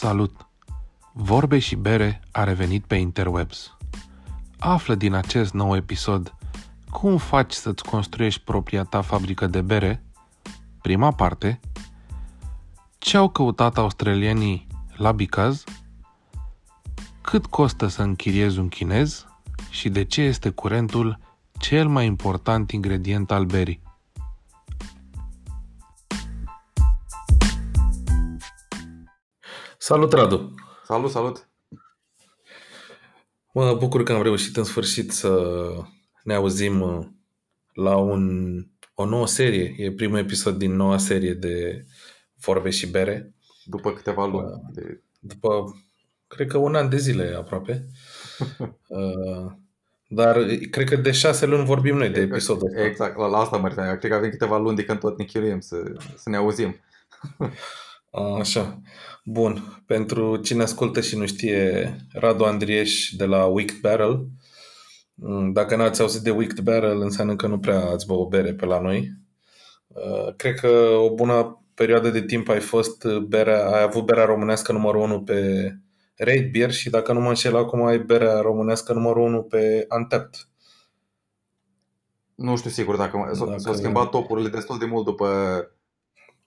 Salut! Vorbe și bere a revenit pe interwebs. Află din acest nou episod cum faci să-ți construiești propria ta fabrică de bere, prima parte, ce au căutat australienii la Bicaz, cât costă să închiriezi un chinez și de ce este curentul cel mai important ingredient al berii. Salut, Radu! Salut, salut! Mă bucur că am reușit în sfârșit să ne auzim uh, la un, o nouă serie. E primul episod din noua serie de Vorbe și Bere. După câteva luni. Uh, de... După, cred că un an de zile aproape. Uh, dar cred că de șase luni vorbim noi de episodul ăsta. Exact, la asta mă referam. Cred că avem câteva luni de când tot ne chiruim să, să ne auzim. Așa. Bun. Pentru cine ascultă și nu știe, Radu Andrieș de la Wicked Barrel. Mm, dacă n-ați auzit de Wicked Barrel, înseamnă că nu prea ați băut bere pe la noi. Uh, cred că o bună perioadă de timp ai fost berea, ai avut berea românească numărul 1 pe Raid Beer și dacă nu mă înșel acum ai berea românească numărul 1 pe Antept. Nu știu sigur dacă, s-au dacă... schimbat topurile destul de mult după,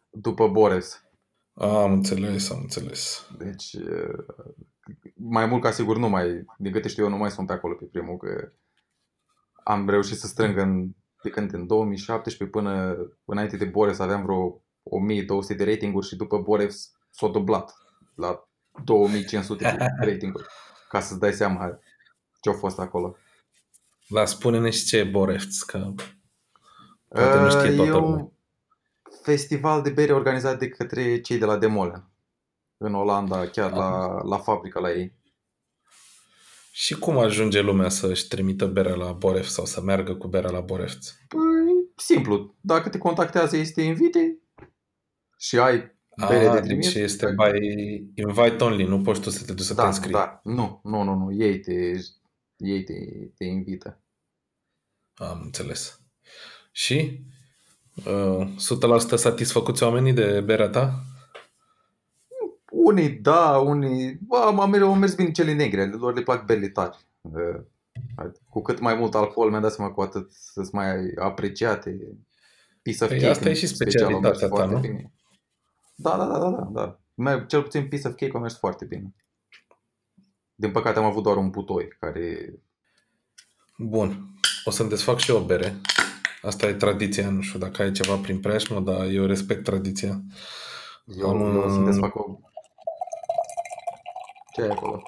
după Boris. Am înțeles, am înțeles. Deci, mai mult ca sigur nu mai, din câte știu eu, nu mai sunt pe acolo pe primul, că am reușit să strâng în, de când, în 2017 până înainte de Boris aveam vreo 1200 de ratinguri și după Boris s-a dublat la 2500 de ratinguri, ca să-ți dai seama ce a fost acolo. La spune-ne și ce e Borefts, că poate nu știe toată lumea festival de bere organizat de către cei de la Demolen în Olanda, chiar la, la fabrica la ei. Și cum ajunge lumea să-și trimită berea la Boref sau să meargă cu berea la Boref? Păi, simplu. Dacă te contactează, este invite și ai bere A, de trimis. Deci este by invite only, nu poți tu să te duci să da, te înscrii. Da, nu, nu, nu, nu. Ei te, ei te, te invită. Am înțeles. Și 100% satisfăcuți oamenii de berea ta? Unii da, unii... Bă, am mers bine cele negre, lor le plac berile tari. Cu cât mai mult alcool, mi-am dat seama cu atât sunt mai apreciate. Piece of păi cake, asta e și specialitatea ta, nu? Bine. Da, da, da, da, da. da. Cel puțin piece of cake a mers foarte bine. Din păcate am avut doar un butoi care... Bun. O să-mi desfac și eu o bere. Asta e tradiția, nu știu dacă ai ceva prin preajmă, dar eu respect tradiția. Eu, Am, eu sunt desfac o... Ce ai acolo?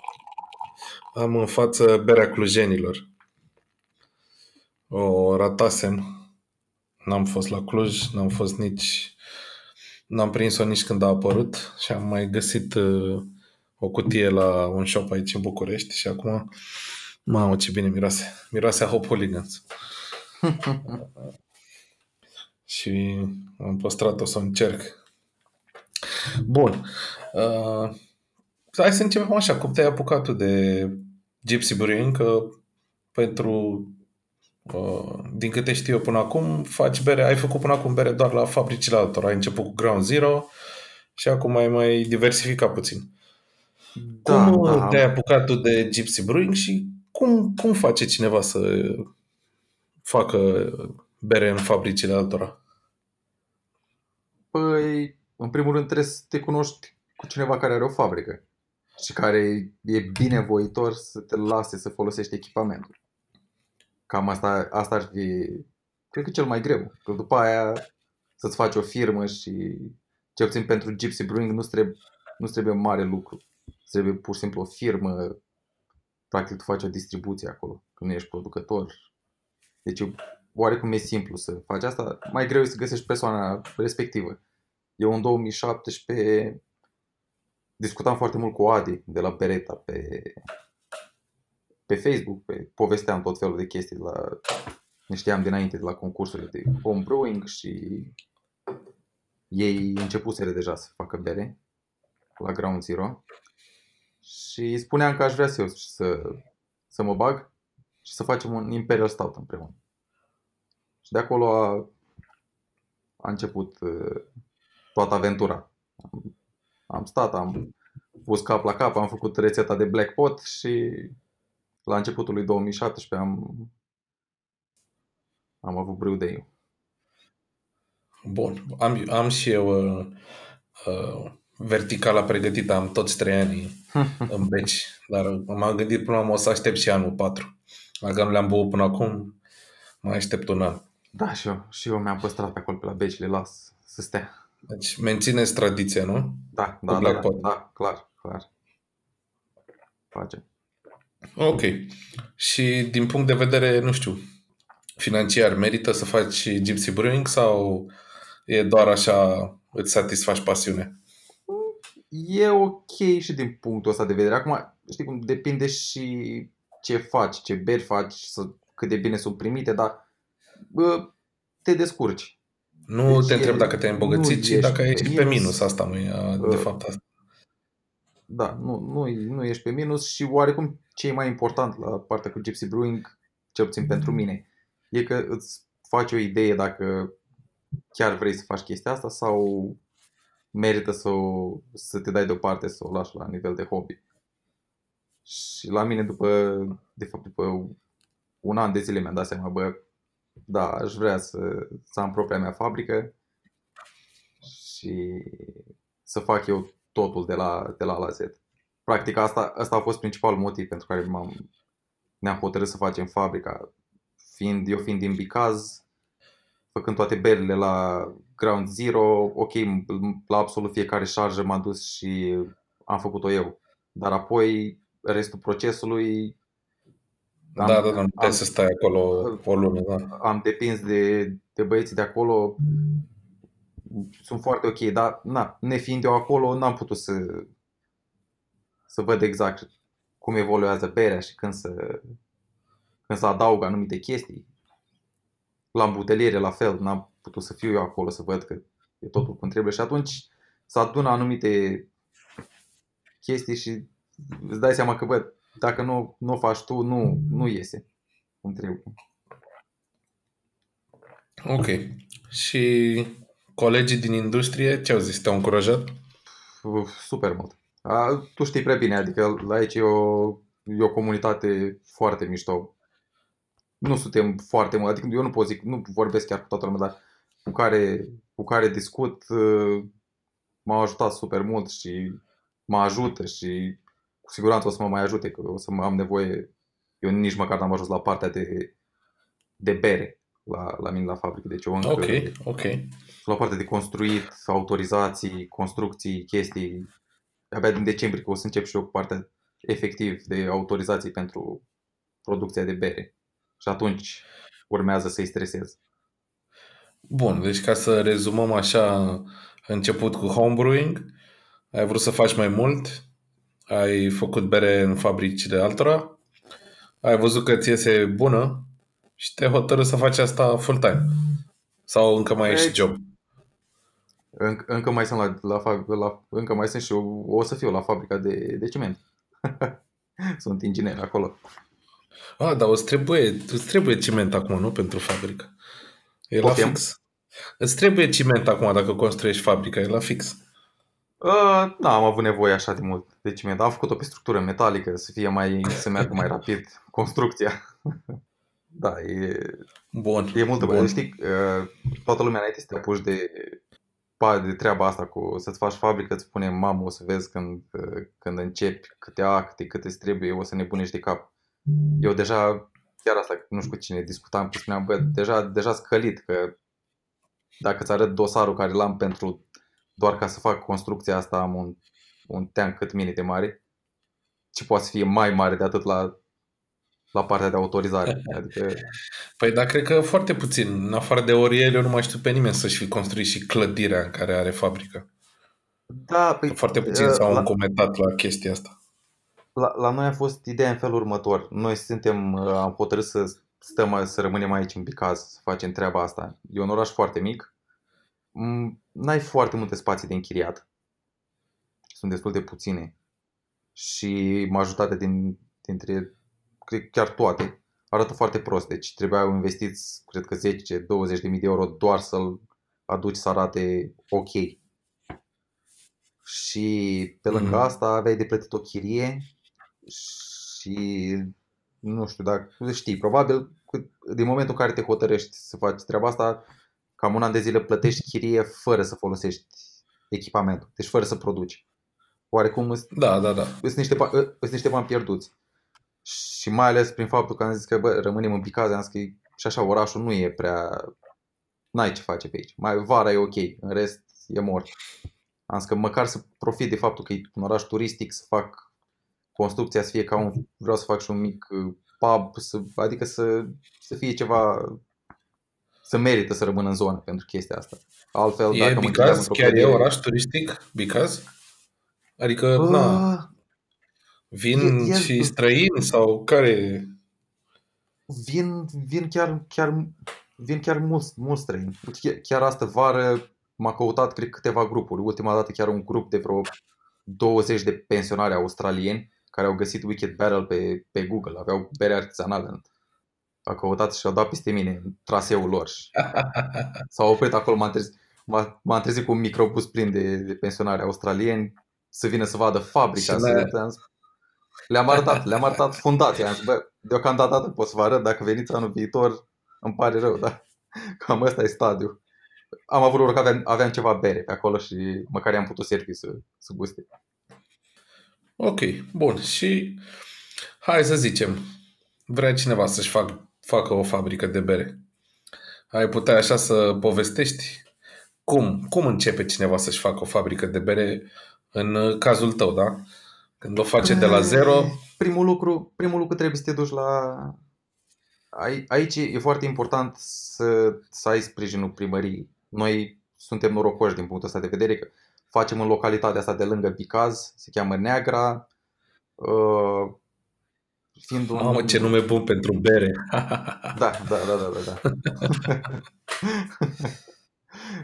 Am în față berea clujenilor. O ratasem. N-am fost la Cluj, n-am fost nici... N-am prins-o nici când a apărut și am mai găsit uh, o cutie la un shop aici în București și acum, mamă ce bine miroase. Miroase a Hop Hooligans. și am păstrat-o să încerc. Bun. Uh, hai să începem așa. Cum te-ai apucat tu de Gypsy Brewing? Că pentru Uh, din câte știu eu până acum, faci bere, ai făcut până acum bere doar la fabricile altor. Ai început cu Ground Zero și acum ai mai diversificat puțin. Da, cum da. te-ai apucat tu de Gypsy Brewing și cum, cum face cineva să facă bere în fabricile altora? Păi, în primul rând trebuie să te cunoști cu cineva care are o fabrică și care e binevoitor să te lase să folosești echipamentul. Cam asta, asta ar fi, cred că cel mai greu. Că după aia să-ți faci o firmă și cel puțin pentru Gypsy Brewing nu trebuie, nu trebuie mare lucru. Trebuie pur și simplu o firmă, practic tu faci o distribuție acolo, când nu ești producător. Deci oarecum e simplu să faci asta, mai greu e să găsești persoana respectivă. Eu în 2017 discutam foarte mult cu Adi de la Beretta pe, pe Facebook, pe, povesteam tot felul de chestii, la, ne știam dinainte de la concursurile de home brewing și ei începuseră deja să facă bere la Ground Zero. Și spuneam că aș vrea să eu să, să mă bag și să facem un Imperial Stout împreună. Și de acolo a, a început uh, toată aventura. Am, am stat, am pus cap la cap, am făcut rețeta de Black Pot și la începutul lui 2017 am, am avut Brew Day. Bun. Am, am și eu uh, uh, verticala pregătită, am toți trei ani în beci, dar m-am gândit până la urmă o să aștept și anul 4. Dacă nu le-am băut până acum, mai aștept un an. Da, și eu, și eu mi-am păstrat pe acolo pe la beci, le las să stea. Deci mențineți tradiția, nu? Da, Cu da, da, Black da, Pot. da, clar, clar. Face. Ok. Și din punct de vedere, nu știu, financiar, merită să faci Gypsy Brewing sau e doar așa, îți satisfaci pasiunea? E ok și din punctul ăsta de vedere. Acum, știi cum, depinde și ce faci, ce beri faci, să, cât de bine sunt primite, dar bă, te descurci. Nu Deci te întreb e- dacă te-ai îmbogățit, nu ci ești dacă ai pe ieșit pe minus. minus. Asta nu e, de Uh, fapt, asta. Da, nu, nu, nu ești pe minus și oarecum ce e mai important la partea cu Gypsy Brewing, cel puțin pentru mine, e că îți faci o idee dacă chiar vrei să faci chestia asta sau merită să, o, să te dai deoparte să o lași la nivel de hobby. Și la mine după, de fapt după un an de zile mi-am dat seama, bă, da, aș vrea să, să am propria mea fabrică și să fac eu totul de la, de la A la Z. Practic asta, asta a fost principalul motiv pentru care m-am, ne-am hotărât să facem fabrica. Fiind, eu fiind din Bicaz, făcând toate berile la Ground Zero, ok, la absolut fiecare șarjă m-am dus și am făcut-o eu. Dar apoi restul procesului Da, da, da, nu puteai să stai acolo o lună, da. am depins de, de băieții de acolo. Sunt foarte ok, dar na, nefiind eu acolo, n-am putut să, să văd exact cum evoluează berea și când să, când să adaug anumite chestii. La îmbuteliere, la fel, n-am putut să fiu eu acolo să văd că e totul cum trebuie și atunci să adună anumite chestii și îți dai seama că, bă, dacă nu, nu o faci tu, nu, nu iese cum trebuie. Ok. Și colegii din industrie ce au zis? Te-au încurajat? Uf, super mult. A, tu știi prea bine, adică la aici e o, e o comunitate foarte mișto. Nu suntem foarte mult, adică eu nu pot zic, nu vorbesc chiar cu toată lumea, dar cu care, cu care discut uh, m-au ajutat super mult și mă ajută și cu siguranță o să mă mai ajute, că o să mă am nevoie. Eu nici măcar n-am ajuns la partea de, de bere la, la mine la fabrică, deci eu încă Ok, ok. la partea de construit, autorizații, construcții, chestii. Abia din decembrie că o să încep și eu cu partea efectiv de autorizații pentru producția de bere. Și atunci urmează să-i stresez. Bun, deci ca să rezumăm așa, început cu homebrewing, ai vrut să faci mai mult, ai făcut bere în fabrici de altora, ai văzut că ți iese bună și te hotărâi să faci asta full-time. Sau încă mai ești Deci- job. Înc- încă mai sunt la, la, fab- la, încă mai sunt și eu, o să fiu la fabrica de, de ciment. sunt inginer acolo. Ah, dar îți trebuie, îți trebuie ciment acum, nu? Pentru fabrică. E la Poftim? fix. Îți trebuie ciment acum dacă construiești fabrica, e la fix. Uh, n-am avut nevoie așa de mult de ciment. Am făcut-o pe structură metalică să fie mai, să meargă mai rapid construcția. da, e, Bun. E multă Bun. băie. Știi, uh, toată lumea înainte să te apuci de, pa- de treaba asta cu să-ți faci fabrică, îți spune mamă, o să vezi când, uh, când începi câte acte, câte îți trebuie, o să nebunești de cap. Eu deja, chiar asta, nu știu cu cine discutam, că spuneam, bă, deja, deja scălit, că dacă îți arăt dosarul care l-am pentru doar ca să fac construcția asta, am un, un teanc cât mine de mare, ce poate să fie mai mare de atât la, la partea de autorizare. Adică Păi da, cred că foarte puțin. În afară de Oriel, eu nu mai știu pe nimeni să-și fi construit și clădirea în care are fabrică. Da, păi, Foarte puțin uh, s-au la, comentat la chestia asta. la, la noi a fost ideea în felul următor. Noi suntem, uh, am hotărât să stăm, să rămânem aici în Bicaz, să facem treaba asta. E un oraș foarte mic. Mm, N-ai foarte multe spații de închiriat. Sunt destul de puține. Și majoritatea din, dintre, cred chiar toate, arată foarte prost. Deci trebuiau investiți, cred că 10-20 de mii de euro doar să-l aduci să arate ok. și pe lângă Mhm. asta aveai de plătit o chirie și nu știu dacă știi, probabil că din momentul în care te hotărăști să faci treaba asta, cam un an de zile plătești chirie fără să folosești echipamentul, deci fără să produci. Oarecum îs- Da, da, da. sunt niște, ba- îs niște bani pierduți. Și mai ales prin faptul că am zis că bă, rămânem în Picaze, am zis că e- și așa orașul nu e prea... N-ai ce face pe aici. Mai vara e ok, în rest e mort. Am zis că măcar să profit de faptul că e un oraș turistic, să fac construcția să fie ca un... Vreau să fac și un mic uh, pub, să, adică să, să fie ceva... Să merită să rămân în zonă pentru chestia asta. Altfel, E dacă mă închideam Bicaz? într-o Chiar e clădire- oraș turistic? Bicaz? Adică, na, Ah, vin e- e- și străini sau care? vin, vin chiar, chiar, vin chiar mulți, mulți străini. Uite, Chiar, chiar astă vară m-a căutat, cred, câteva grupuri. Ultima dată chiar un grup de vreo 20 de pensionari australieni care au găsit Wicked Barrel pe, pe Google. Aveau bere artizanală. A căutat și au dat peste mine în traseul lor. Și S-au oprit acolo, m-am trezit, m-a, m-am trezit cu un microbus plin de, de pensionari australieni să vină să vadă fabrica. Și Să, le- le-am zis- le-am arătat, le-am arătat fundația. Am zis, bă, deocamdată pot să vă arăt, dacă veniți anul viitor, îmi pare rău, da? Cam ăsta e stadiul. Am avut noroc că aveam, aveam ceva bere pe acolo și măcar i-am putut servi să, să guste. Ok, bun. Și hai să zicem, vrea cineva să-și fac, facă o fabrică de bere. Ai putea așa să povestești cum, cum începe cineva să-și facă o fabrică de bere în uh, cazul tău, da? Când o face de la zero, Primul lucru, primul lucru trebuie să te duci la... Ai- Aici e foarte important să, să ai sprijinul primăriei. Noi suntem norocoși din punctul ăsta de vedere că facem în localitatea asta de lângă Bicaz, se cheamă Neagra. Uh, fiind un... mamă ce nume bun pentru bere. Da, da, da, da, da. da.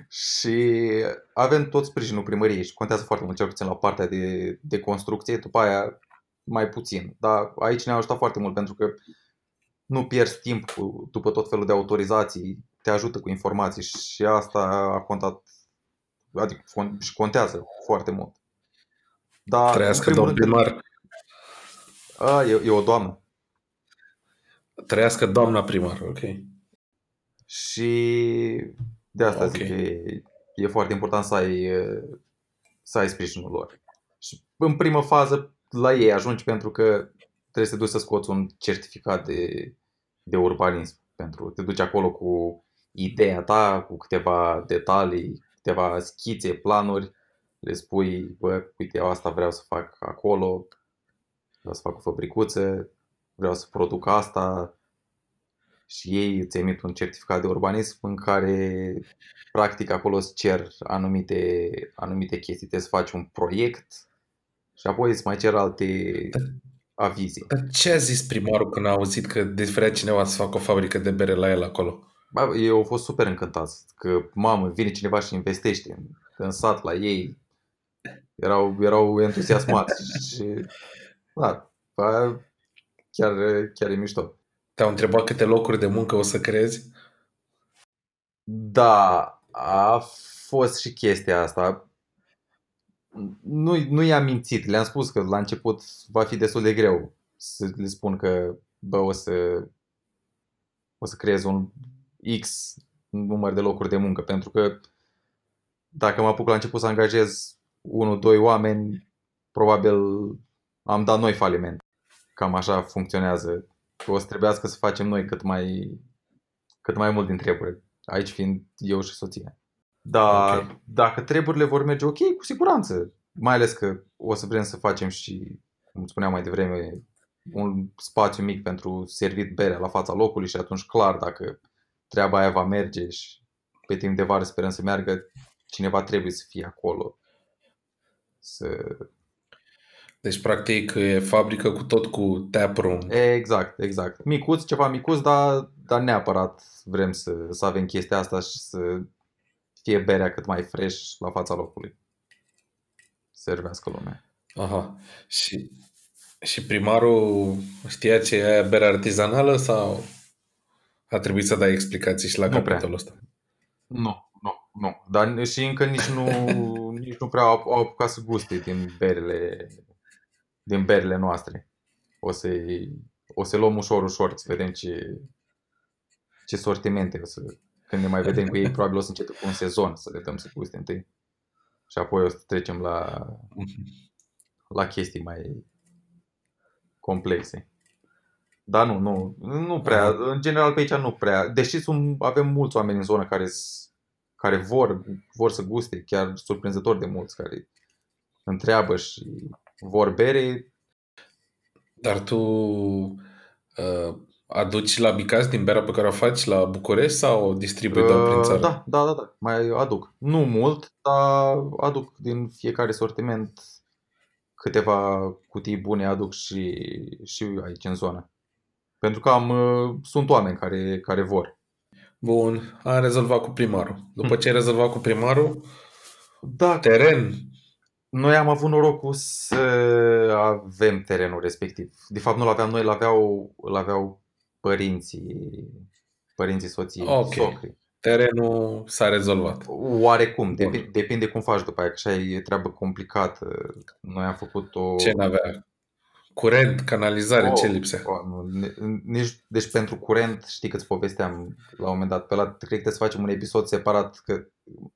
și avem tot sprijinul primăriei și contează foarte mult, cel puțin la partea de, de construcție, după aia mai puțin. Dar aici ne-a ajutat foarte mult pentru că nu pierzi timp cu, după tot felul de autorizații, te ajută cu informații și asta a contat, adică con- și contează foarte mult. Dar, Trăiască în primul domn rând, primar. A, e, e o doamnă. Trăiască doamna primar, ok. Și de asta Ok. zic că e, e foarte important să ai, e, să ai sprijinul lor. Și în primă fază la ei ajungi pentru că trebuie să te duci să scoți un certificat de, de urbanism. Pentru te duci acolo cu ideea ta, cu câteva detalii, câteva schițe, planuri, le spui, bă, uite, eu asta vreau să fac acolo, vreau să fac o fabricuță, vreau să produc asta, și ei îți emit un certificat de urbanism în care practic acolo îți cer anumite, anumite chestii. Trebuie să faci un proiect și apoi îți mai cer alte avize. Dar ce a zis primarul când a auzit că vrea cineva să facă o fabrică de bere la el acolo? Bă, eu au fost super încântați că, mamă, vine cineva și investește în, în sat la ei. Erau, erau entuziasmați și da, bă, chiar, chiar e mișto. Te-au întrebat câte locuri de muncă o să creezi? Da, a fost și chestia asta. Nu, nu i-am mințit, le-am spus că la început va fi destul de greu să le spun că bă, o să, o să creez un X număr de locuri de muncă, pentru că dacă mă apuc la început să angajez unul, doi oameni, probabil am dat noi faliment. Cam așa funcționează. O să trebuiască să facem noi cât mai, cât mai mult din treburi aici fiind eu și soția. Dar Ok. dacă treburile vor merge ok, cu siguranță. Mai ales că o să vrem să facem și, cum spuneam mai devreme, un spațiu mic pentru servit berea la fața locului și atunci clar dacă treaba aia va merge și pe timp de vară sperăm să meargă, cineva trebuie să fie acolo. Să... Deci, practic, e fabrică cu tot cu tap room. Exact, exact. Micuț, ceva micuț, dar, dar neapărat vrem să, să avem chestia asta și să fie berea cât mai fresh la fața locului. Servească lumea. Aha. Și, și primarul știa ce e aia bere artizanală sau a trebuit să dai explicații și la Nu prea. capitolul ăsta? Nu, nu. Nu, dar și încă nici nu, nici nu prea au, au apucat să guste din berele, din berele noastre. O să o să luăm ușor, ușor, să vedem ce, ce sortimente o să, când ne mai vedem cu ei, probabil o să începe cu un sezon să le dăm să guste întâi. Și apoi o să trecem la, la chestii mai complexe. Dar nu, nu, nu prea, în general pe aici nu prea, deși sunt, avem mulți oameni în zonă care, care vor, vor să guste, chiar surprinzător de mulți care întreabă și vor bere. Dar tu uh, aduci la Bicaz din berea pe care o faci la București sau o distribui uh, prin țară? Da, da, da, da, mai aduc. Nu mult, dar aduc din fiecare sortiment câteva cutii bune aduc și, și aici în zonă. Pentru că am, uh, sunt oameni care, care vor. Bun, am rezolvat cu primarul. După hmm. ce ai rezolvat cu primarul, da, teren. Noi am avut norocul să avem terenul respectiv. De fapt nu l-aveam noi, l-aveau, l-aveau părinții, părinții soții, Ok. socrii. Terenul s-a rezolvat. Oarecum, Bun. depi- depinde cum faci după aia, că așa e treabă complicată. Noi am făcut o... Ce n-avea? Curent, canalizare, ce lipsea? Oh, nu, ne- nici, deci pentru curent, știi că îți povesteam la un moment dat, pe la, cred că trebuie să facem un episod separat, că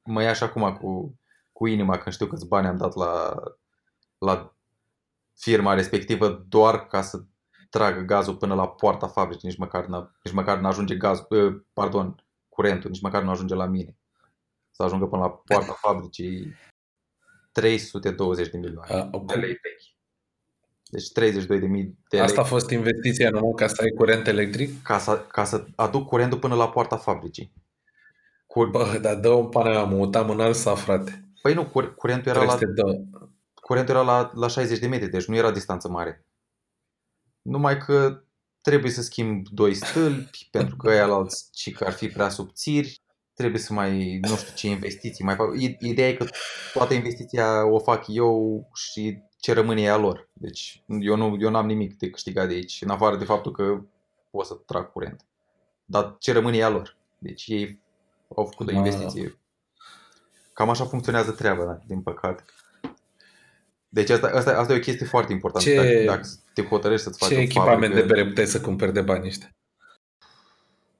mă ia și acum cu, cu inima când știu câți bani am dat la, la firma respectivă doar ca să tragă gazul până la poarta fabricii, nici măcar, n- nici măcar nu ajunge gazul, eh, pardon, curentul, nici măcar nu ajunge la mine. Să ajungă până la poarta fabricii 320 de milioane A, de cum? lei vechi. Deci 32 de mii de lei Asta a fost investiția numai ca să ai curent electric? ca să, ca să aduc curentul până la poarta fabricii. Cur... Bă, dar dă un pane, am mutam în alt sat, frate. Păi nu, cur... curentul era, la, 302. curentul era la, la 60 de metri, deci nu era distanță mare. Numai că trebuie să schimb doi stâlpi, pentru că ăia alți ci că ar fi prea subțiri, trebuie să mai, nu știu ce investiții mai fac. I- Ideea e că toată investiția o fac eu și ce rămâne e a lor. Deci eu nu eu n-am nimic de câștigat de aici, în afară de faptul că pot să trag curent. Dar ce rămâne e a lor. Deci ei au făcut o Ma. investiție. Cam așa funcționează treaba, da, din păcate. Deci asta, asta, asta e o chestie foarte importantă. Ce- Dacă, dacă te hotărăști să-ți faci Ce o echipament fabrică, de bere puteai să cumperi de bani ăștia?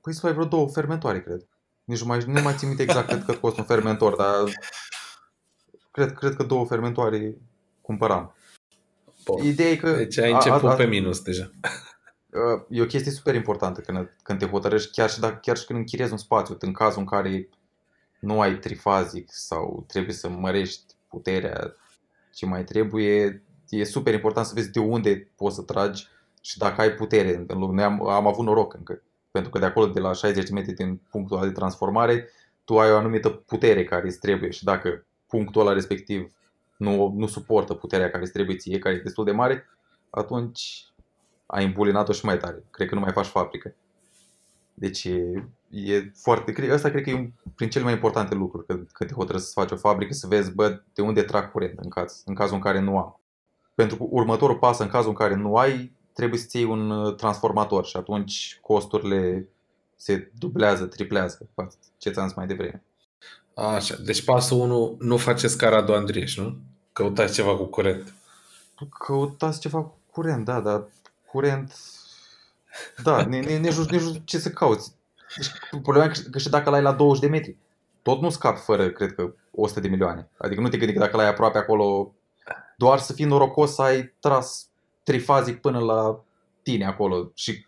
Păi să ai vreo două fermentoare, cred. Nici nu mai, nu mai țin minte exact cât, cât costă un fermentor, dar cred, cred că două fermentoare cumpăram. Bun. Ideea e că Deci ai a- început a- a- pe minus deja. e o chestie super importantă când, când te hotărăști, chiar și, dacă, chiar și când închiriezi un spațiu, în cazul în care nu ai trifazic sau trebuie să mărești puterea ce mai trebuie, e super important să vezi de unde poți să tragi și dacă ai putere în loc. Noi am, am avut noroc încă, pentru că de acolo, de la 60 de metri din punctul ăla de transformare, tu ai o anumită putere care îți trebuie și dacă punctul ăla respectiv nu, nu suportă puterea care îți trebuie ție, care e destul de mare, atunci ai îmbulinat-o și mai tare. Cred că nu mai faci fabrică. Deci e, e foarte... Cred, asta cred că e un prin cele mai importante lucruri când, când te hotărăști să faci o fabrică, să vezi, bă, de unde trag curent în, caz, în cazul în care nu am. Pentru că următorul pas, în cazul în care nu ai, trebuie să-ți iei un uh, transformator și atunci costurile se dublează, triplează, față ce ți-am zis mai devreme. Așa, deci pasul 1, nu faceți ca Radu Andrieș, nu? Căutați ceva cu curent. Căutați ceva cu curent, da, dar curent... Da, ne, ne, ne, nici nu știu ce să cauți. Deci, problema e că, că și dacă l-ai la 20 de metri, tot nu scapi fără, cred că, 100 de milioane. Adică nu te gândi că dacă l-ai aproape acolo, doar să fii norocos să ai tras trifazic până la tine acolo și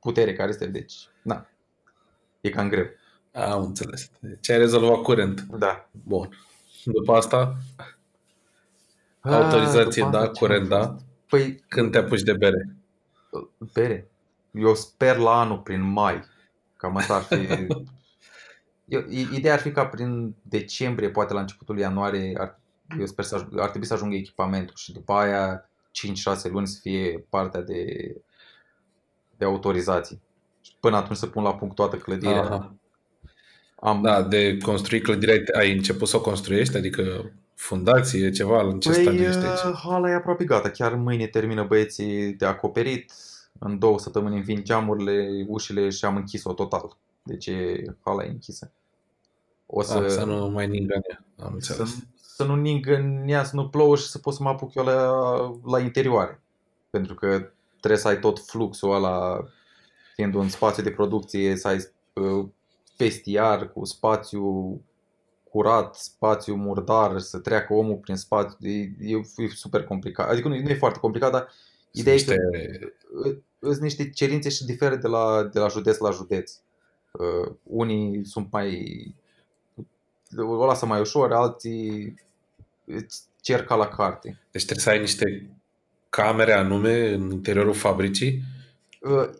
putere care este. Deci, na, e cam greu. Am înțeles. Deci ai rezolvat curent. Da. Bun. După asta, autorizație, Ah, după da, asta ce curent, a da. fost? Păi, Când te apuci de bere? Bere. Eu sper la anul prin mai. Cam asta ar fi. Eu, i- ideea ar fi ca prin decembrie, poate la începutul ianuarie, ar, eu sper să aj- ar trebui să ajungă echipamentul și după aia 5-6 luni să fie partea de, de autorizații. Și până atunci să pun la punct toată clădirea. Aha. Am, Da, de construit clădirea, ai- ai început să o construiești? Adică fundație, ceva, în ce stadiu ești aici? uh, hala e aproape gata. Chiar mâine termină băieții de acoperit. În două săptămâni învin geamurile, ușile și am închis-o total. Deci e- hala e închisă. O să, A, să nu mai ningăne. Am Să, să nu ningănea, să nu plouă și să pot să mă apuc eu la, la interioare. Pentru că trebuie să ai tot fluxul ăla, fiind un spațiu de producție, să ai uh, vestiar cu spațiu curat, spațiu murdar, să treacă omul prin spațiu, e, e super complicat. Adică nu, nu e foarte complicat, dar ideea e că sunt niște cerințe și diferă de la, de la județ la județ. Uh, unii sunt mai o lasă mai ușor, alții îți cer ca la carte. Deci trebuie să ai niște camere anume în interiorul fabricii? Uh,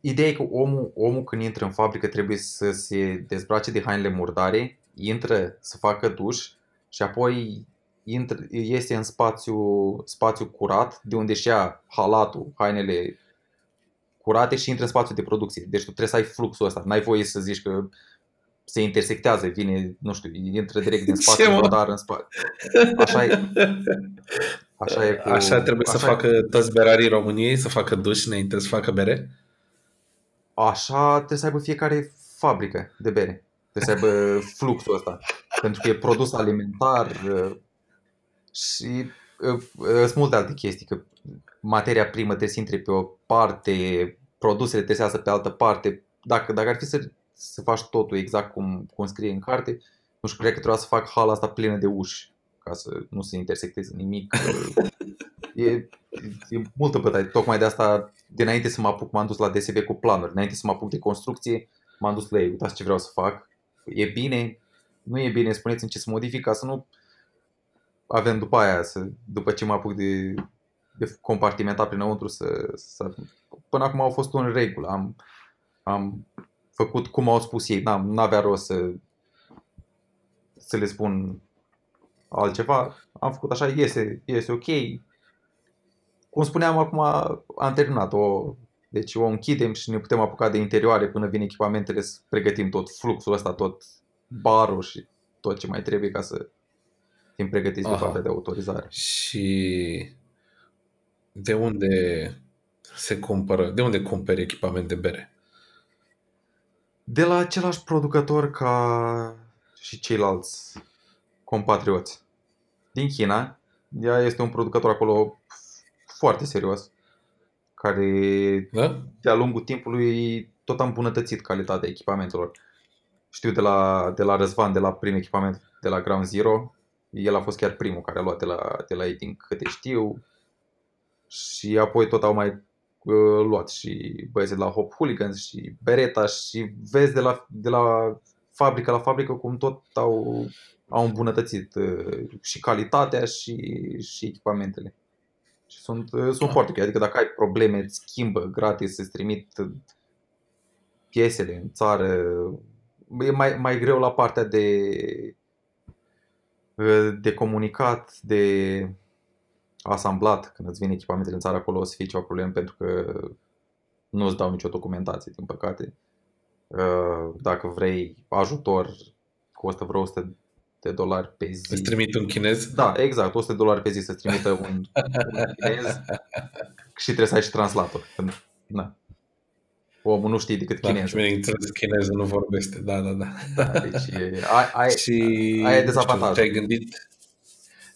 ideea e că omul, omul când intră în fabrică trebuie să se dezbrace de hainele murdare, intră să facă duș și apoi intră, este în spațiu, spațiu curat, de unde și ia halatul, hainele curate și intră în spațiu de producție. Deci tu trebuie să ai fluxul ăsta. N-ai voie să zici că se intersectează, vine, nu știu, intră direct din spațiu, dar în spate. Așa e. Așa, e cu, așa trebuie așa să e. facă toți berarii României, să facă duș înainte să facă bere? Așa trebuie să aibă fiecare fabrică de bere. Trebuie să aibă fluxul ăsta. Pentru că e produs alimentar uh, și uh, uh, sunt multe alte chestii. Că materia primă trebuie să intre pe o parte, produsele trebuie să iasă pe altă parte. Dacă, dacă ar fi să să faci totul exact cum, cum scrie în carte. Nu știu, cred că trebuia să fac hala asta plină de uși ca să nu se intersecteze nimic. E, e multă bătaie. Tocmai de asta, dinainte să mă apuc, m-am dus la DSB cu planuri. Înainte să mă apuc de construcție, m-am dus la ei. Uitați ce vreau să fac. E bine? Nu e bine? Spuneți-mi ce să modific ca să nu avem după aia, să, după ce mă apuc de, de compartimentat prinăuntru, să, să... Până acum au fost în regulă. Am, am făcut cum au spus ei. Nu avea rost să, să le spun altceva. Am făcut așa, iese, iese ok. Cum spuneam acum, am terminat-o. Deci o închidem și ne putem apuca de interioare până vin echipamentele să pregătim tot fluxul ăsta, tot barul și tot ce mai trebuie ca să fim pregătiți Aha. de partea de autorizare. Și de unde se cumpără, de unde cumperi echipament de bere? de la același producător ca și ceilalți compatrioți. Din China, ea este un producător acolo foarte serios, care da? de-a lungul timpului tot a îmbunătățit calitatea echipamentelor. Știu de la, de la Răzvan, de la prim echipament, de la Ground Zero, el a fost chiar primul care a luat de la, de la ei din câte știu și apoi tot au mai Uh, luat și băieții de la Hop Hooligans și Beretta și vezi de la, de la fabrică la fabrică cum tot au, au îmbunătățit uh, și calitatea și, și echipamentele. Și sunt, uh, sunt foarte ok. Adică dacă ai probleme, îți schimbă gratis, îți trimit piesele în țară. E mai, mai greu la partea de, de comunicat, de asamblat, când îți vin echipamentele în țară acolo, o să fie ceva problem pentru că nu îți dau nicio documentație, din păcate. Uh, dacă vrei ajutor, costă vreo 100 de dolari pe zi. Îți trimit un chinez? Da, exact, 100 de dolari pe zi să-ți trimită un, un chinez și trebuie să ai și translator. Na. Omul nu știe decât da, chineză. Și bineînțeles, chinezul nu vorbește, da, da, da. da deci e, ai, ai, și, ai dezavantaj. Te-ai gândit,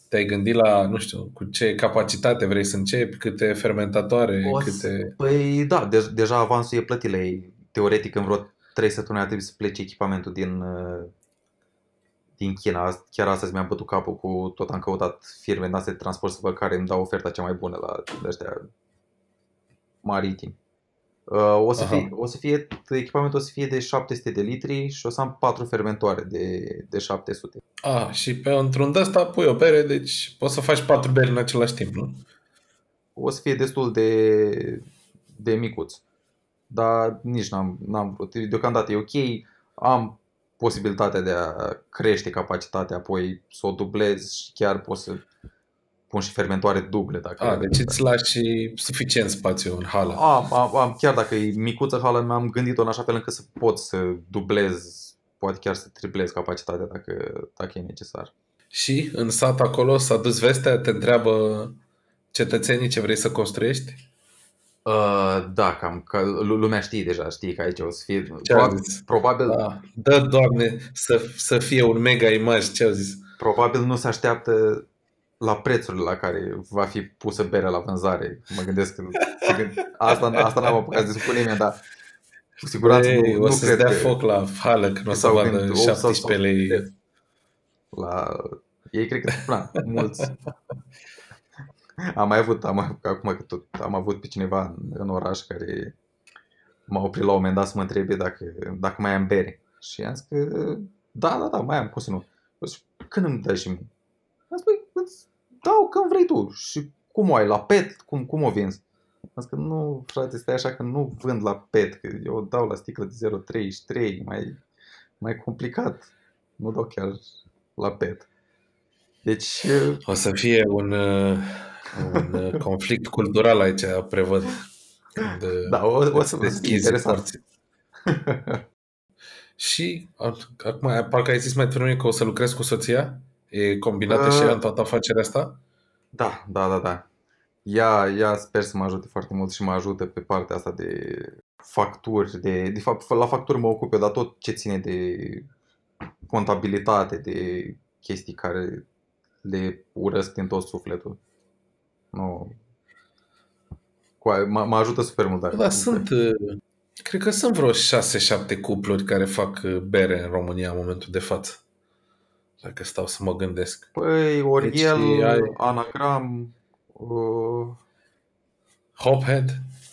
te-ai gândit la, nu știu, cu ce capacitate vrei să începi, câte fermentatoare, o, câte... Păi da, de- deja avansul e plătit la ei. Teoretic, în vreo 3 săptămâni ar trebui să plece echipamentul din, uh, din China. Chiar astăzi mi-am bătut capul cu tot am căutat firme de transport să văd care îmi dau oferta cea mai bună la ăștia maritim. Uh, o, să fie, o să fie, echipamentul o să fie de 700 de litri și o să am 4 fermentoare de, de 700. Ah, și pe într-un de asta pui o bere, deci poți să faci 4 beri în același timp, nu? O să fie destul de, de micuț. Dar nici n-am, n-am vrut. Deocamdată e ok. Am posibilitatea de a crește capacitatea, apoi să o dublez și chiar pot să pun și fermentoare duble. Dacă A, deci îți lași suficient spațiu în hală. Am, am, am, chiar dacă e micuță hală, mi-am gândit-o în așa fel încât să pot să dublez, poate chiar să triplez capacitatea dacă, dacă e necesar. Și în sat acolo s-a dus vestea, te întreabă cetățenii ce vrei să construiești? Uh, da, cam că lu- lumea știe deja, știe că aici o să fie. Ce au Probabil, zis? probabil, Da. Dă, Doamne, să, să fie un mega imaj, ce au zis? probabil nu se așteaptă la prețurile la care va fi pusă berea la vânzare. Mă gândesc că se gând- asta, asta n-am apucat să spun nimeni, dar cu siguranță Băi, nu, o nu să-ți cred dea că foc la hală când o să sau vadă când 8 sau 17 lei. la ei cred că na, mulți am mai avut, am, mai- acum că tot am avut pe cineva în, în oraș care m-a oprit la un moment dat să mă întrebe dacă, dacă mai am bere. Și am zis că da, da, da, mai am, cum să nu. Și când îmi dai și mie? Am zis, păi, îți dau când vrei tu. Și cum o ai, la pet? Cum, cum o vinzi? Am zis că nu, frate, stai așa că nu vând la pet, că eu o dau la sticlă de 0,33, mai, mai complicat. Nu dau chiar la pet. Deci, O să fie un, uh, un uh, conflict cultural aici, prevăd. Când, uh, da, o, o îți să fie deschizi interesant. porții. Și ac- acum, parcă ai zis mai devreme că o să lucrezi cu soția? E combinată Uh, și ea în toată afacerea asta? Da, da, da, da. Ea, ea sper să mă ajute foarte mult și mă ajută pe partea asta de facturi, de, de fapt la facturi mă ocup eu, dar tot ce ține de contabilitate, de chestii care le urăsc din tot sufletul. Nu. Cu aia- Mă, mă ajută super mult. Dar, Da, sunt, uh, cred că sunt vreo 6-7 cupluri care fac uh, bere în România în momentul de față. Dacă stau să mă gândesc. Păi, Oriel, Deci ai- Anagram, uh, Hophead,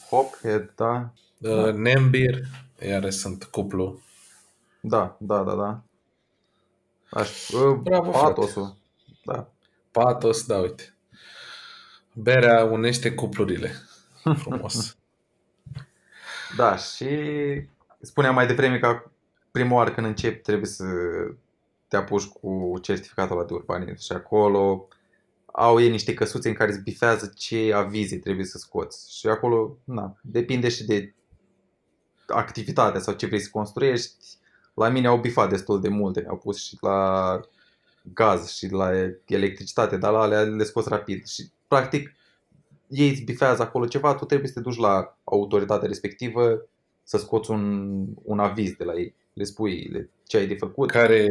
Hophead, da. uh, Nembir, iară sunt cuplu. Da, da, da, da. Aș, uh, Bravo, frate. Patosul. Da. Patos, da, uite. Berea unește cuplurile. Frumos. Da, și spuneam mai devreme că prima oară când începi trebuie să te apuci cu certificatul ăla de urbanism și acolo au ei niște căsuțe în care îți bifează ce avize trebuie să scoți. Și acolo, na, depinde și de activitatea sau ce vrei să construiești. La mine au bifat destul de multe, au pus și la gaz și la electricitate, dar la alea le scoți rapid. Și practic ei îți bifează acolo ceva, tu trebuie să te duci la autoritatea respectivă să scoți un, un aviz de la ei. Le spui le, ce ai de făcut. Care,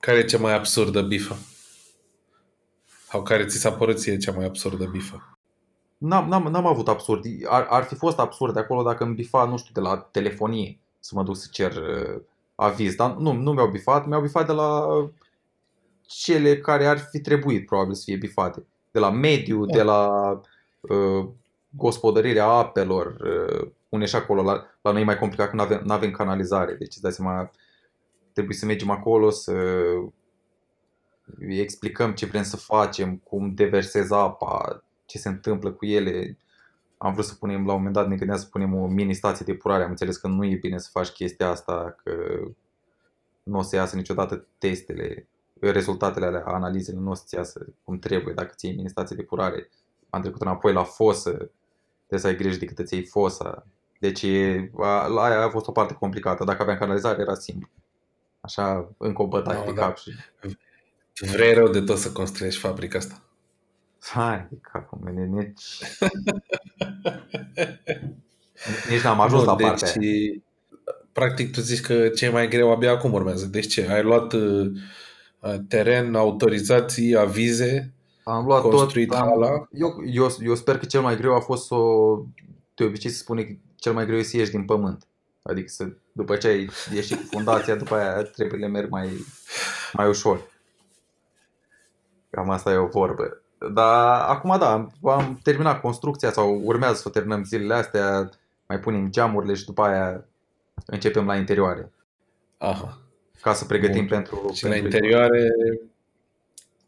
care e cea mai absurdă bifă? Sau care ți s-a părut ție cea mai absurdă bifă? N-am, n-am, n-am avut absurd. Ar, ar fi fost absurd de acolo dacă îmi bifa, nu știu, de la telefonie să mă duc să cer uh, aviz. Dar nu, nu mi-au bifat, mi-au bifat de la cele care ar fi trebuit probabil să fie bifate. De la mediu, Da. de la uh, gospodărirea apelor, uh, unde și acolo la, la noi e mai complicat că nu avem, avem canalizare. Deci îți dai seama, trebuie să mergem acolo să îi explicăm ce vrem să facem, cum deversez apa, ce se întâmplă cu ele. Am vrut să punem, la un moment dat ne gândeam să punem o mini stație de epurare, am înțeles că nu e bine să faci chestia asta, că nu o să iasă niciodată testele, rezultatele alea, analizele nu o să-ți iasă cum trebuie dacă ții mini stație de epurare. Am trecut înapoi la fosă, trebuie să ai grijă de cât îți iei fosa. Deci e, a, la aia a fost o parte complicată. Dacă aveam canalizare era simplu. Așa, încă o bătaie No, pe da. cap și Vrei rău de tot să construiești fabrica asta. Hai, de capul meu, nici... nici n-am ajuns Bun, la partea deci, aia. practic tu zici că ce e mai greu abia acum urmează. Deci ce? Ai luat uh, teren, autorizații, avize, Am luat construit tot, am, hala. eu, eu, eu sper că cel mai greu a fost să De obicei se spune că cel mai greu e să ieși din pământ. Adică să, după ce ai ieșit cu fundația, după aia treburile merg mai, mai ușor. Cam asta e o vorbă. Dar acum da, am, am terminat construcția sau urmează să o terminăm zilele astea, mai punem geamurile și după aia începem la interioare. Aha. Ca să pregătim Bun. pentru... Și la pentru interioare,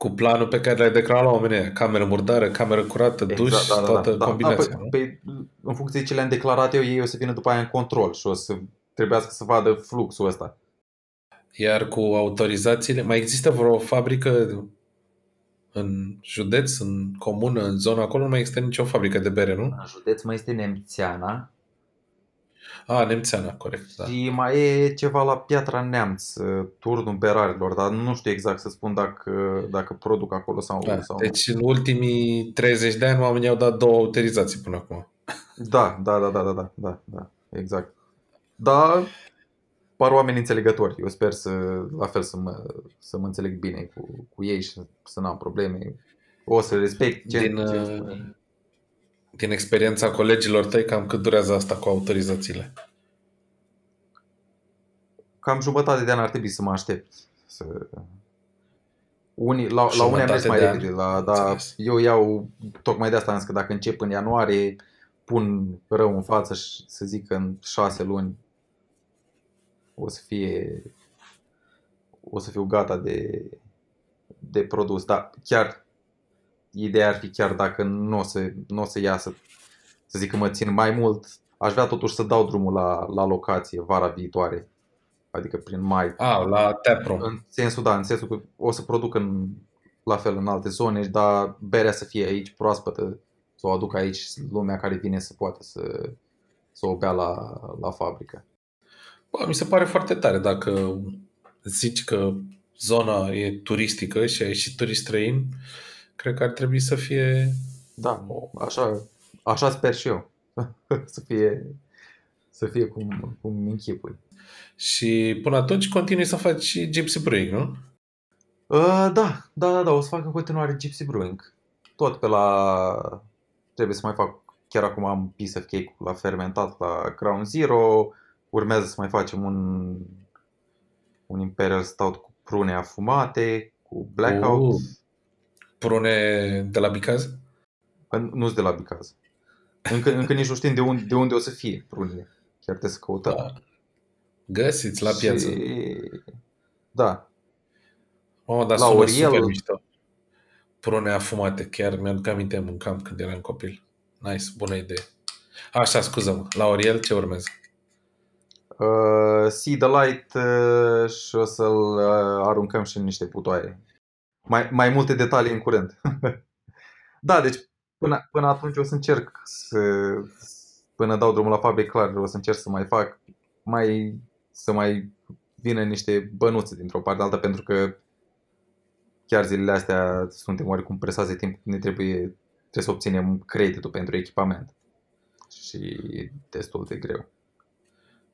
cu planul pe care l-ai declarat la oamenii, cameră murdară, cameră curată, duș, toată combinația. Da, pe, pe, în funcție de ce le-am declarat eu, ei o să vină după aia în control și o să trebuiască să vadă fluxul ăsta. Iar cu autorizațiile, mai există vreo fabrică în județ, în comună, în zona acolo, nu mai există nicio fabrică de bere, nu? În județ mai este Nemțeana A, Nemțeana, corect, da. și mai e ceva la Piatra Neamț, turnul berarilor, dar nu știu exact să spun dacă, dacă produc acolo sau, da. sau Deci în ultimii 30 de ani oamenii au dat două autorizații până acum. Da, da, da, da, da, da, da, da, exact. Da, par oameni înțelegători. Eu sper să, la fel, să mă, să mă înțeleg bine cu, cu ei și să, să n-am probleme. O să respect ce, Din, ce uh, spune. Din experiența colegilor tăi, cam cât durează asta cu autorizațiile? Cam jumătate de an ar trebui să mă aștept. Să... Unii, la, la Jumătate unii am mers mai de an. repede, la, dar Înțeles. eu iau, tocmai de asta am zis că dacă încep în ianuarie, pun rău în față și să zic că în șase luni o să fie o să fiu gata de, de produs. Dar chiar ideea ar fi chiar dacă nu o să, nu o să iasă, să zic că mă țin mai mult, aș vrea totuși să dau drumul la, la locație vara viitoare. Adică prin mai. A, la Taproom. În sensul, da, în sensul că o să produc în, la fel în alte zone, dar berea să fie aici proaspătă, să o aduc aici și lumea care vine să poată să, să o bea la, la fabrică. Bă, mi se pare foarte tare dacă zici că zona e turistică și ai și turiști străini, cred că ar trebui să fie Da, așa, așa sper și eu. să fie, să fie cum, cum închipui. și până atunci continui să faci și Gypsy Brewing, nu? Uh, da, da, da, da, o să fac în continuare Gypsy Brewing. Tot pe la... Trebuie să mai fac, chiar acum am piece of cake la fermentat la Ground Zero. Urmează să mai facem un, un Imperial Stout cu prune afumate, cu blackout. Uh. Prune de la Bicaz? Uh. Nu-s de la Bicaz. Încă, încă nici nu știm de unde, de unde o să fie prunele. Chiar trebuie să căutăm. Da. Găsiți la piață. Și... Da, Mamă, dar La sună Oriel- super mișto. Prune afumate, chiar mi-aduc aminte, mâncam când eram copil. Nice, bună idee. Așa, scuză-mă. La Oriel ce urmează? Uh, See the Light uh, și o să-l uh, aruncăm și în niște putoaie. Mai, mai multe detalii în curând. da, deci până, până atunci o să încerc să, până dau drumul la fabric, clar, o să încerc să mai fac, mai, să mai vină niște bănuțe dintr-o parte alta, pentru că chiar zilele astea suntem oarecum presați de timp, ne trebuie, trebuie să obținem creditul pentru echipament. Și e destul de greu.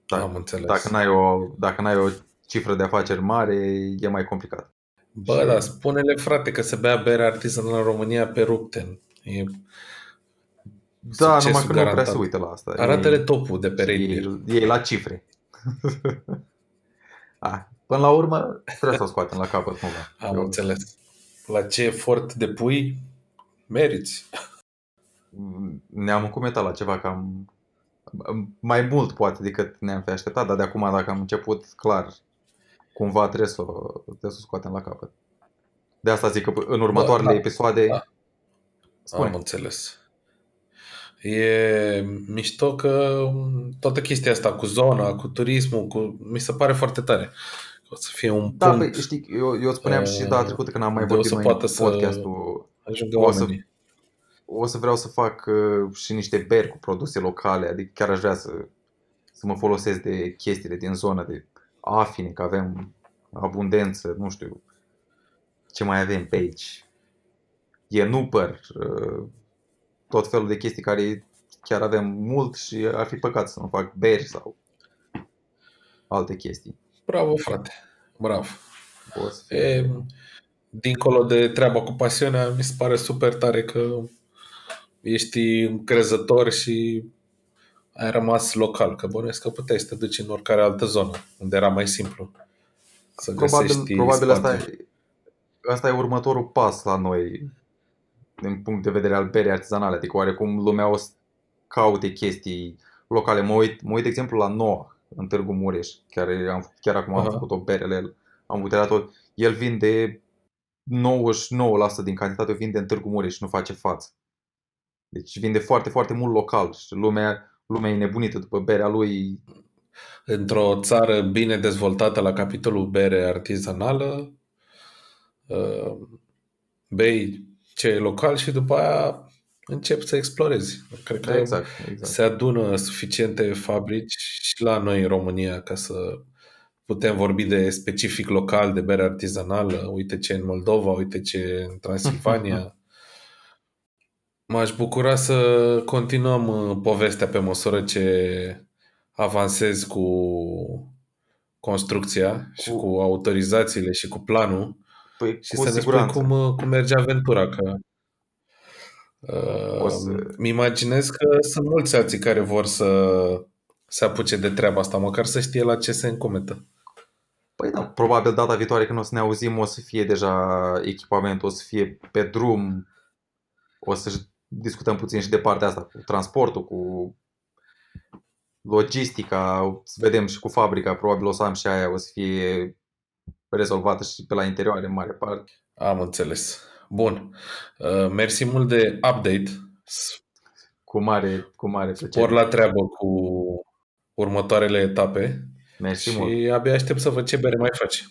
Da, Am înțeles. Dacă n-ai, o, dacă n-ai o cifră de afaceri mare, e mai complicat. Bă, dar spune-le, frate, că se bea bere artizanală în România pe rupten. E... Da, Succesul numai că nu prea garantat. se uită la asta. Arată-le Ei- topul de pe Red Beer. ei, ei la cifre. A, până la urmă, trebuie să o scoatem la capăt cumva. Am Eu- înțeles. La ce efort depui, meriți. Ne-am încumetat la ceva cam mai mult poate decât ne-am fi așteptat, dar de acum dacă am început, clar, cumva trebuie să, o- trebuie să o scoatem la capăt. De asta zic că în următoarele da. episoade Da. Spune. Am înțeles. E mișto că toată chestia asta cu zona, cu turismul, cu... mi se pare foarte tare. O să fie un Da, punct păi, știi, eu, eu îți spuneam și uh, data trecută când am mai unde o vorbit să noi în poată să- podcastul, ajungă o să- oamenii. o să vreau să fac uh, și niște beri cu produse locale, adică chiar aș vrea să, să mă folosesc de chestiile din zonă, de afine, că avem abundență, nu știu ce mai avem pe aici. E nupăr, uh, tot felul de chestii care chiar avem mult și ar fi păcat să nu fac beri sau alte chestii. Bravo, frate. Bravo. O să fie... E, dincolo de treaba cu pasiunea, mi se pare super tare că ești încrezător și ai rămas local, că bănuiesc că puteai să te duci în oricare altă zonă, unde era mai simplu să probabil, găsești probabil asta, spate. e, asta e următorul pas la noi din punct de vedere al berii artizanale, adică oarecum lumea o să caute chestii locale. Mă uit, mă uit de exemplu la Noah în Târgu Mureș, chiar, am, chiar acum am Aha. făcut o bere la el, am butelat tot. El vinde 99% din cantitate o vinde în Târgu Mureș și nu face față. Deci vinde foarte, foarte mult local și lumea, lumea e nebunită după berea lui. Într-o țară bine dezvoltată la capitolul bere artizanală, uh, bei ce e local și după aia începi să explorezi. Cred că Exact, exact. se adună suficiente fabrici și la noi în România ca să putem vorbi de specific local, de bere artizanală. Uite ce e în Moldova, uite ce e în Transilvania. M-aș bucura să continuăm uh, povestea pe măsură ce avansez cu construcția și Cu- cu autorizațiile și cu planul Păi, și cu să ne spui siguranță. cum, uh, cum merge aventura. Că, uh, O să- Mi imaginez că sunt mulți alții care vor să se apuce de treaba asta, măcar să știe la ce se încometă. Păi da, probabil data viitoare când o să ne auzim o să fie deja echipamentul, o să fie pe drum, o să discutăm puțin și de partea asta cu transportul, cu logistica, să vedem și cu fabrica, probabil o să am și aia, o să fie rezolvată și pe la interioare în mare parte. Am înțeles. Bun. Uh, Mersi mult de update. Cu mare, cu mare Spor plăcere. la treabă cu următoarele etape Mersi și mult. abia aștept să văd ce bere mai faci.